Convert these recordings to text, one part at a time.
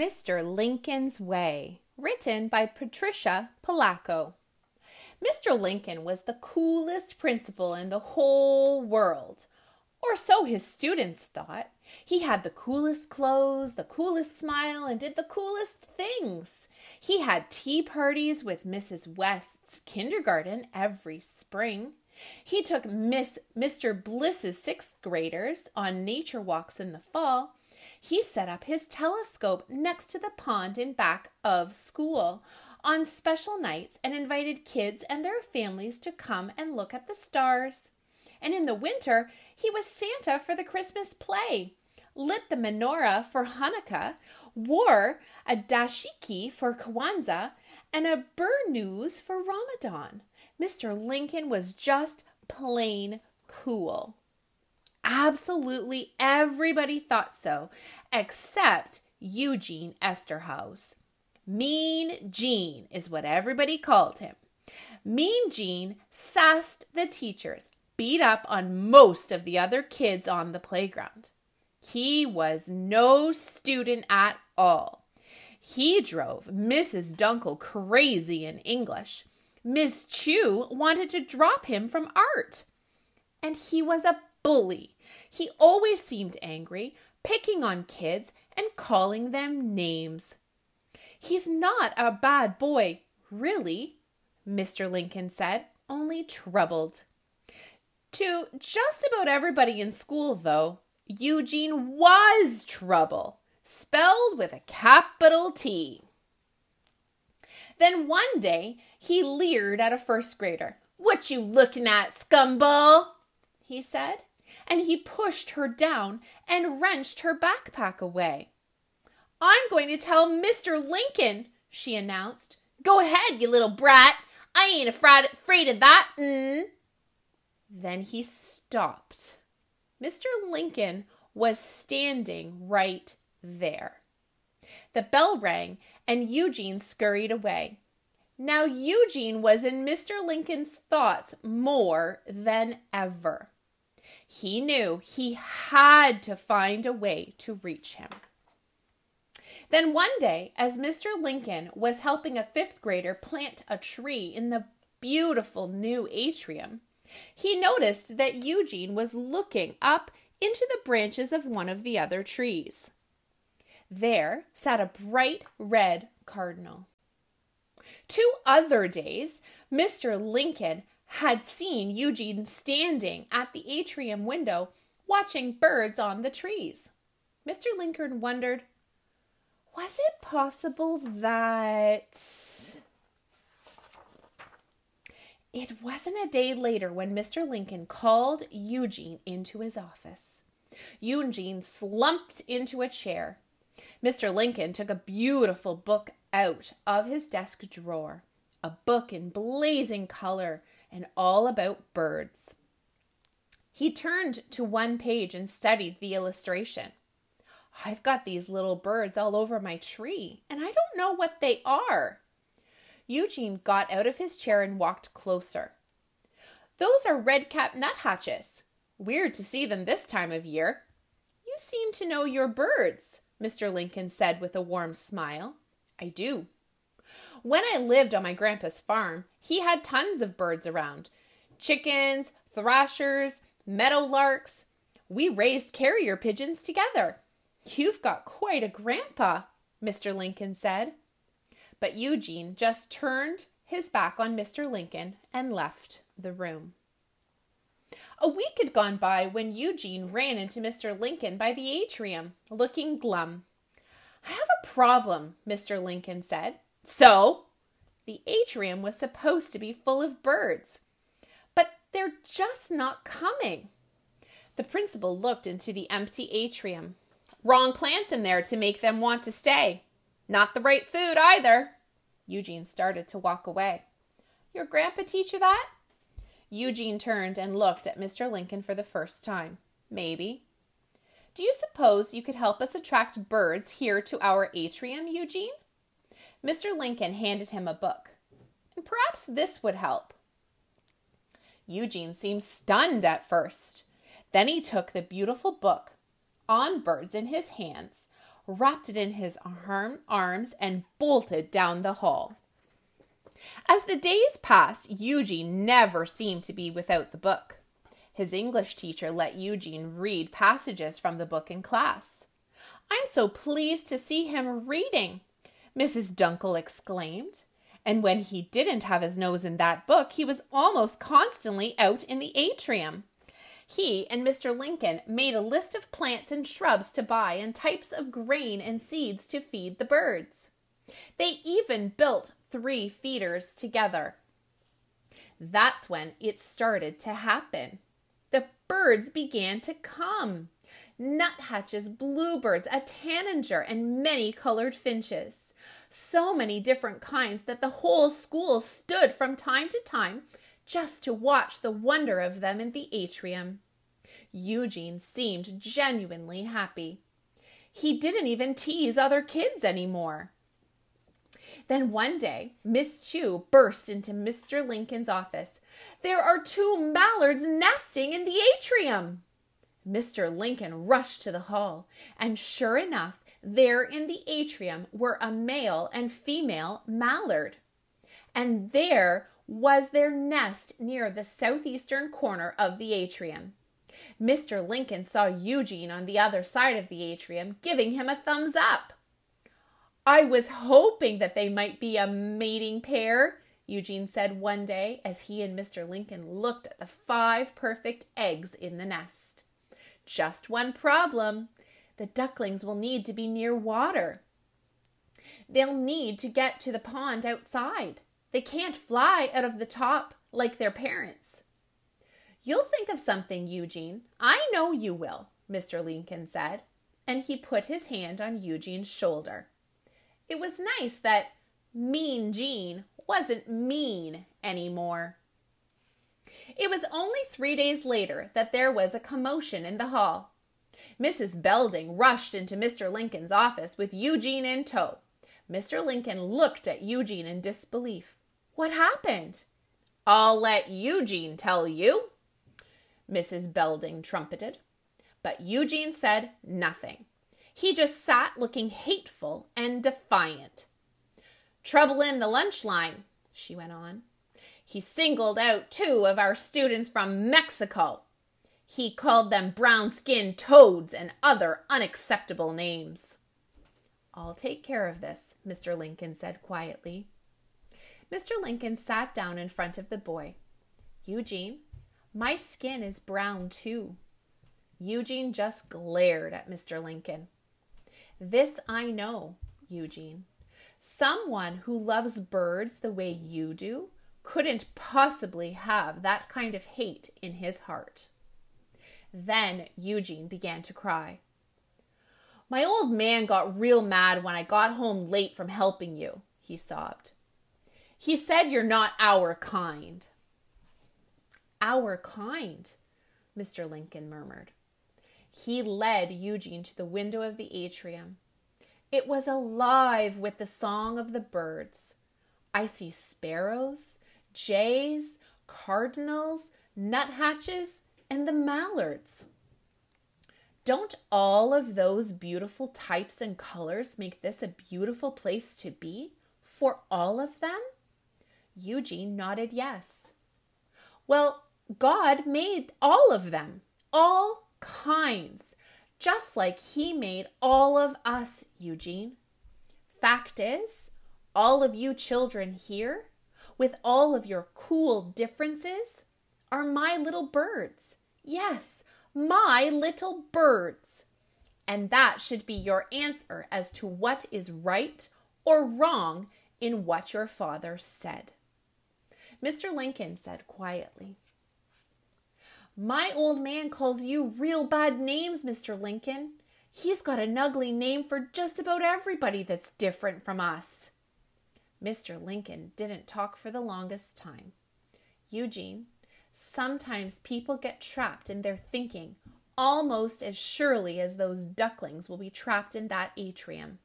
Mr. Lincoln's Way, written by Patricia Polacco. Mr. Lincoln was the coolest principal in the whole world, or so his students thought. He had the coolest clothes, the coolest smile, and did the coolest things. He had tea parties with Mrs. West's kindergarten every spring. He took Miss Mr. Bliss's sixth graders on nature walks in the fall he set up his telescope next to the pond in back of school on special nights and invited kids and their families to come and look at the stars. And in the winter, he was Santa for the Christmas play, lit the menorah for Hanukkah, wore a dashiki for Kwanzaa, and a burnous for Ramadan. Mr. Lincoln was just plain cool. Absolutely everybody thought so, except Eugene Esterhaus. Mean Gene is what everybody called him. Mean Gene sassed the teachers, beat up on most of the other kids on the playground. He was no student at all. He drove Mrs. Dunkel crazy in English. Miss Chew wanted to drop him from art. And he was a bully. He always seemed angry, picking on kids and calling them names. He's not a bad boy, really, Mr. Lincoln said, only troubled. To just about everybody in school, though, Eugene was trouble, spelled with a capital T. Then one day he leered at a first grader. What you looking at, scumball? he said and he pushed her down and wrenched her backpack away. I'm going to tell Mr. Lincoln, she announced. Go ahead, you little brat. I ain't afraid, afraid of that. Mm. Then he stopped. Mr. Lincoln was standing right there. The bell rang and Eugene scurried away. Now, Eugene was in Mr. Lincoln's thoughts more than ever. He knew he had to find a way to reach him. Then one day, as Mr. Lincoln was helping a fifth grader plant a tree in the beautiful new atrium, he noticed that Eugene was looking up into the branches of one of the other trees. There sat a bright red cardinal. Two other days, Mr. Lincoln had seen Eugene standing at the atrium window watching birds on the trees. Mr. Lincoln wondered, was it possible that. It wasn't a day later when Mr. Lincoln called Eugene into his office. Eugene slumped into a chair. Mr. Lincoln took a beautiful book out of his desk drawer, a book in blazing color and all about birds. He turned to one page and studied the illustration. I've got these little birds all over my tree, and I don't know what they are. Eugene got out of his chair and walked closer. Those are red-capped nuthatches. Weird to see them this time of year. You seem to know your birds, Mr. Lincoln said with a warm smile. I do, when I lived on my grandpa's farm, he had tons of birds around chickens, thrashers, meadowlarks. We raised carrier pigeons together. You've got quite a grandpa, Mr. Lincoln said. But Eugene just turned his back on Mr. Lincoln and left the room. A week had gone by when Eugene ran into Mr. Lincoln by the atrium, looking glum. I have a problem, Mr. Lincoln said. So, the atrium was supposed to be full of birds, but they're just not coming. The principal looked into the empty atrium. Wrong plants in there to make them want to stay. Not the right food either. Eugene started to walk away. Your grandpa teach you that? Eugene turned and looked at Mr. Lincoln for the first time. Maybe. Do you suppose you could help us attract birds here to our atrium, Eugene? Mr. Lincoln handed him a book. And perhaps this would help. Eugene seemed stunned at first. Then he took the beautiful book on birds in his hands, wrapped it in his arm, arms, and bolted down the hall. As the days passed, Eugene never seemed to be without the book. His English teacher let Eugene read passages from the book in class. I'm so pleased to see him reading, Mrs. Dunkel exclaimed. And when he didn't have his nose in that book, he was almost constantly out in the atrium. He and Mr. Lincoln made a list of plants and shrubs to buy and types of grain and seeds to feed the birds. They even built three feeders together. That's when it started to happen. The birds began to come nuthatches, bluebirds, a tanager, and many colored finches. So many different kinds that the whole school stood from time to time just to watch the wonder of them in the atrium. Eugene seemed genuinely happy. He didn't even tease other kids anymore. Then one day, Miss Chew burst into Mr. Lincoln's office. There are two mallards nesting in the atrium. Mr. Lincoln rushed to the hall, and sure enough, there in the atrium were a male and female mallard. And there was their nest near the southeastern corner of the atrium. Mr. Lincoln saw Eugene on the other side of the atrium, giving him a thumbs up. I was hoping that they might be a mating pair, Eugene said one day as he and Mr. Lincoln looked at the five perfect eggs in the nest. Just one problem. The ducklings will need to be near water. They'll need to get to the pond outside. They can't fly out of the top like their parents. You'll think of something, Eugene. I know you will, Mr. Lincoln said, and he put his hand on Eugene's shoulder. It was nice that Mean Gene wasn't mean anymore. It was only three days later that there was a commotion in the hall. Mrs. Belding rushed into Mr. Lincoln's office with Eugene in tow. Mr. Lincoln looked at Eugene in disbelief. What happened? I'll let Eugene tell you, Mrs. Belding trumpeted. But Eugene said nothing. He just sat looking hateful and defiant. Trouble in the lunch line, she went on. He singled out two of our students from Mexico. He called them brown skinned toads and other unacceptable names. I'll take care of this, Mr. Lincoln said quietly. Mr. Lincoln sat down in front of the boy. Eugene, my skin is brown too. Eugene just glared at Mr. Lincoln. This I know, Eugene. Someone who loves birds the way you do couldn't possibly have that kind of hate in his heart. Then Eugene began to cry. My old man got real mad when I got home late from helping you, he sobbed. He said you're not our kind. Our kind, Mr. Lincoln murmured. He led Eugene to the window of the atrium. It was alive with the song of the birds. I see sparrows, jays, cardinals, nuthatches, and the mallards. Don't all of those beautiful types and colors make this a beautiful place to be for all of them? Eugene nodded yes. Well, God made all of them, all kinds, just like He made all of us, Eugene. Fact is, all of you children here, with all of your cool differences, are my little birds. Yes, my little birds. And that should be your answer as to what is right or wrong in what your father said. Mr. Lincoln said quietly, my old man calls you real bad names, Mr. Lincoln. He's got an ugly name for just about everybody that's different from us. Mr. Lincoln didn't talk for the longest time. Eugene, sometimes people get trapped in their thinking almost as surely as those ducklings will be trapped in that atrium,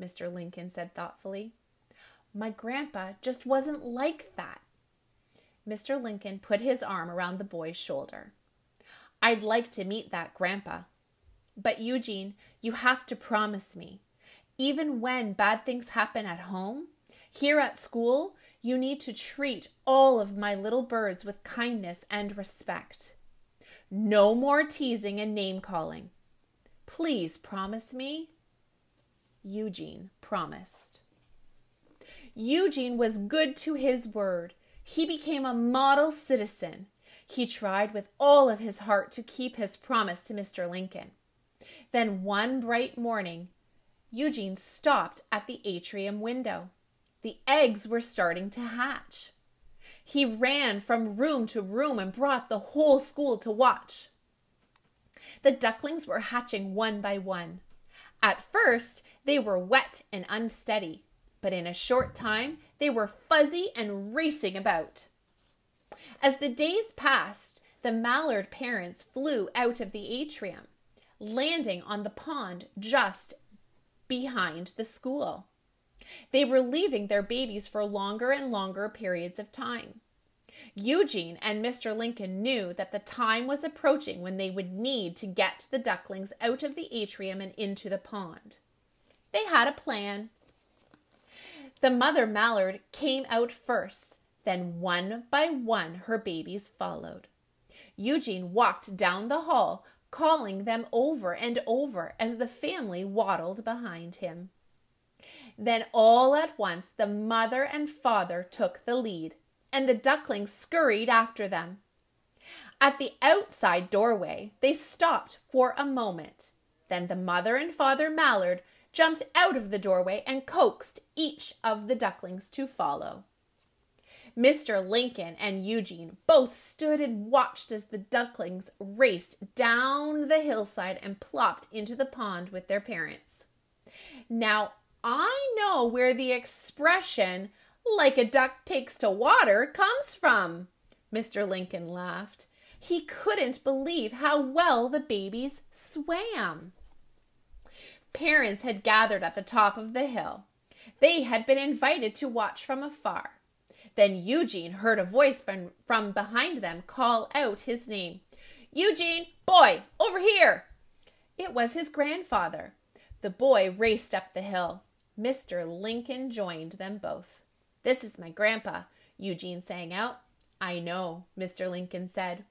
Mr. Lincoln said thoughtfully. My grandpa just wasn't like that. Mr. Lincoln put his arm around the boy's shoulder. I'd like to meet that grandpa. But Eugene, you have to promise me, even when bad things happen at home, here at school, you need to treat all of my little birds with kindness and respect. No more teasing and name calling. Please promise me. Eugene promised. Eugene was good to his word. He became a model citizen. He tried with all of his heart to keep his promise to Mr. Lincoln. Then one bright morning, Eugene stopped at the atrium window. The eggs were starting to hatch. He ran from room to room and brought the whole school to watch. The ducklings were hatching one by one. At first, they were wet and unsteady, but in a short time, they were fuzzy and racing about. As the days passed, the mallard parents flew out of the atrium, landing on the pond just behind the school. They were leaving their babies for longer and longer periods of time. Eugene and Mr. Lincoln knew that the time was approaching when they would need to get the ducklings out of the atrium and into the pond. They had a plan. The mother mallard came out first, then one by one her babies followed. Eugene walked down the hall, calling them over and over as the family waddled behind him. Then all at once the mother and father took the lead, and the ducklings scurried after them. At the outside doorway, they stopped for a moment. Then the mother and father mallard jumped out of the doorway and coaxed each of the ducklings to follow. Mr. Lincoln and Eugene both stood and watched as the ducklings raced down the hillside and plopped into the pond with their parents. Now, I know where the expression, like a duck takes to water, comes from. Mr. Lincoln laughed. He couldn't believe how well the babies swam. Parents had gathered at the top of the hill. They had been invited to watch from afar. Then Eugene heard a voice from, from behind them call out his name. Eugene, boy, over here! It was his grandfather. The boy raced up the hill. Mr. Lincoln joined them both. This is my grandpa, Eugene sang out. I know, Mr. Lincoln said.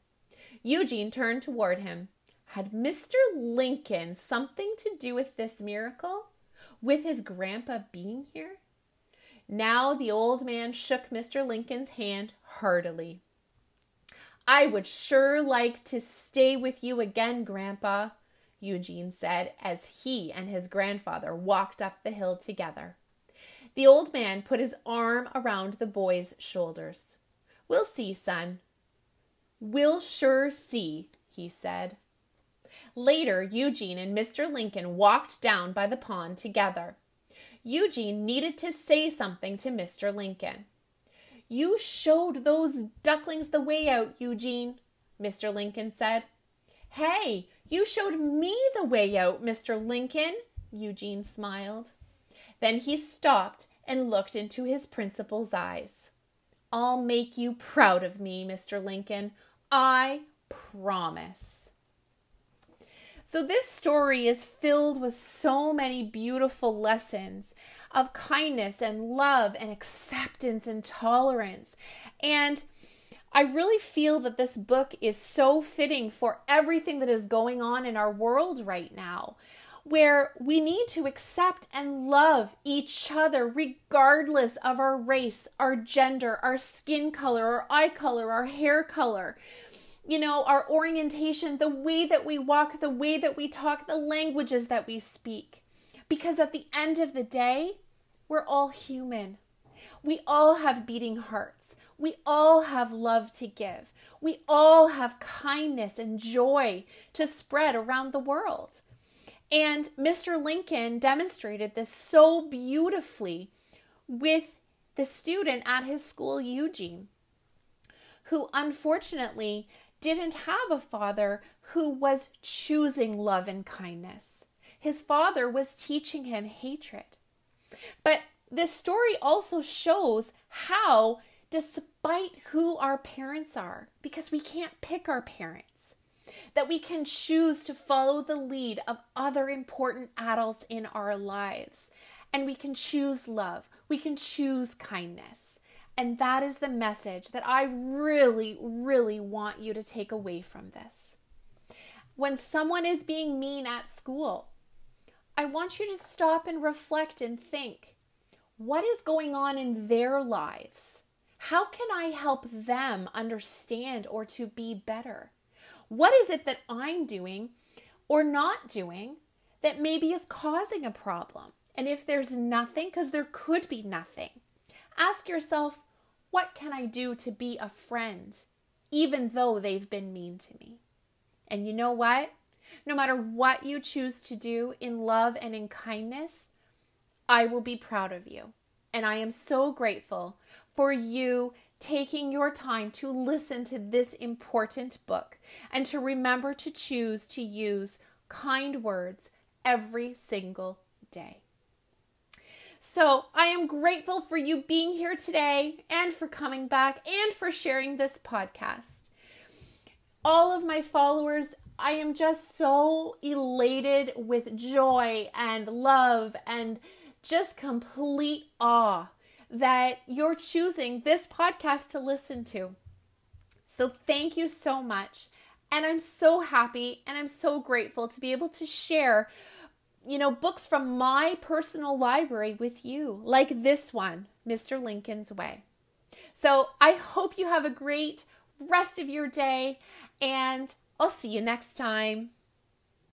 Eugene turned toward him. Had Mr. Lincoln something to do with this miracle? With his grandpa being here? Now the old man shook Mr. Lincoln's hand heartily. I would sure like to stay with you again, Grandpa, Eugene said as he and his grandfather walked up the hill together. The old man put his arm around the boy's shoulders. We'll see, son. We'll sure see, he said. Later, Eugene and Mr. Lincoln walked down by the pond together. Eugene needed to say something to Mr. Lincoln. You showed those ducklings the way out, Eugene, Mr. Lincoln said. Hey, you showed me the way out, Mr. Lincoln, Eugene smiled. Then he stopped and looked into his principal's eyes. I'll make you proud of me, Mr. Lincoln. I promise. So, this story is filled with so many beautiful lessons of kindness and love and acceptance and tolerance. And I really feel that this book is so fitting for everything that is going on in our world right now, where we need to accept and love each other regardless of our race, our gender, our skin color, our eye color, our hair color. You know, our orientation, the way that we walk, the way that we talk, the languages that we speak. Because at the end of the day, we're all human. We all have beating hearts. We all have love to give. We all have kindness and joy to spread around the world. And Mr. Lincoln demonstrated this so beautifully with the student at his school, Eugene, who unfortunately didn't have a father who was choosing love and kindness. His father was teaching him hatred. But this story also shows how, despite who our parents are, because we can't pick our parents, that we can choose to follow the lead of other important adults in our lives. And we can choose love, we can choose kindness. And that is the message that I really, really want you to take away from this. When someone is being mean at school, I want you to stop and reflect and think what is going on in their lives? How can I help them understand or to be better? What is it that I'm doing or not doing that maybe is causing a problem? And if there's nothing, because there could be nothing, ask yourself, what can I do to be a friend, even though they've been mean to me? And you know what? No matter what you choose to do in love and in kindness, I will be proud of you. And I am so grateful for you taking your time to listen to this important book and to remember to choose to use kind words every single day. So, I am grateful for you being here today and for coming back and for sharing this podcast. All of my followers, I am just so elated with joy and love and just complete awe that you're choosing this podcast to listen to. So, thank you so much. And I'm so happy and I'm so grateful to be able to share, you know, books from my personal library with you, like this one, Mr. Lincoln's Way. So, I hope you have a great rest of your day and I'll see you next time.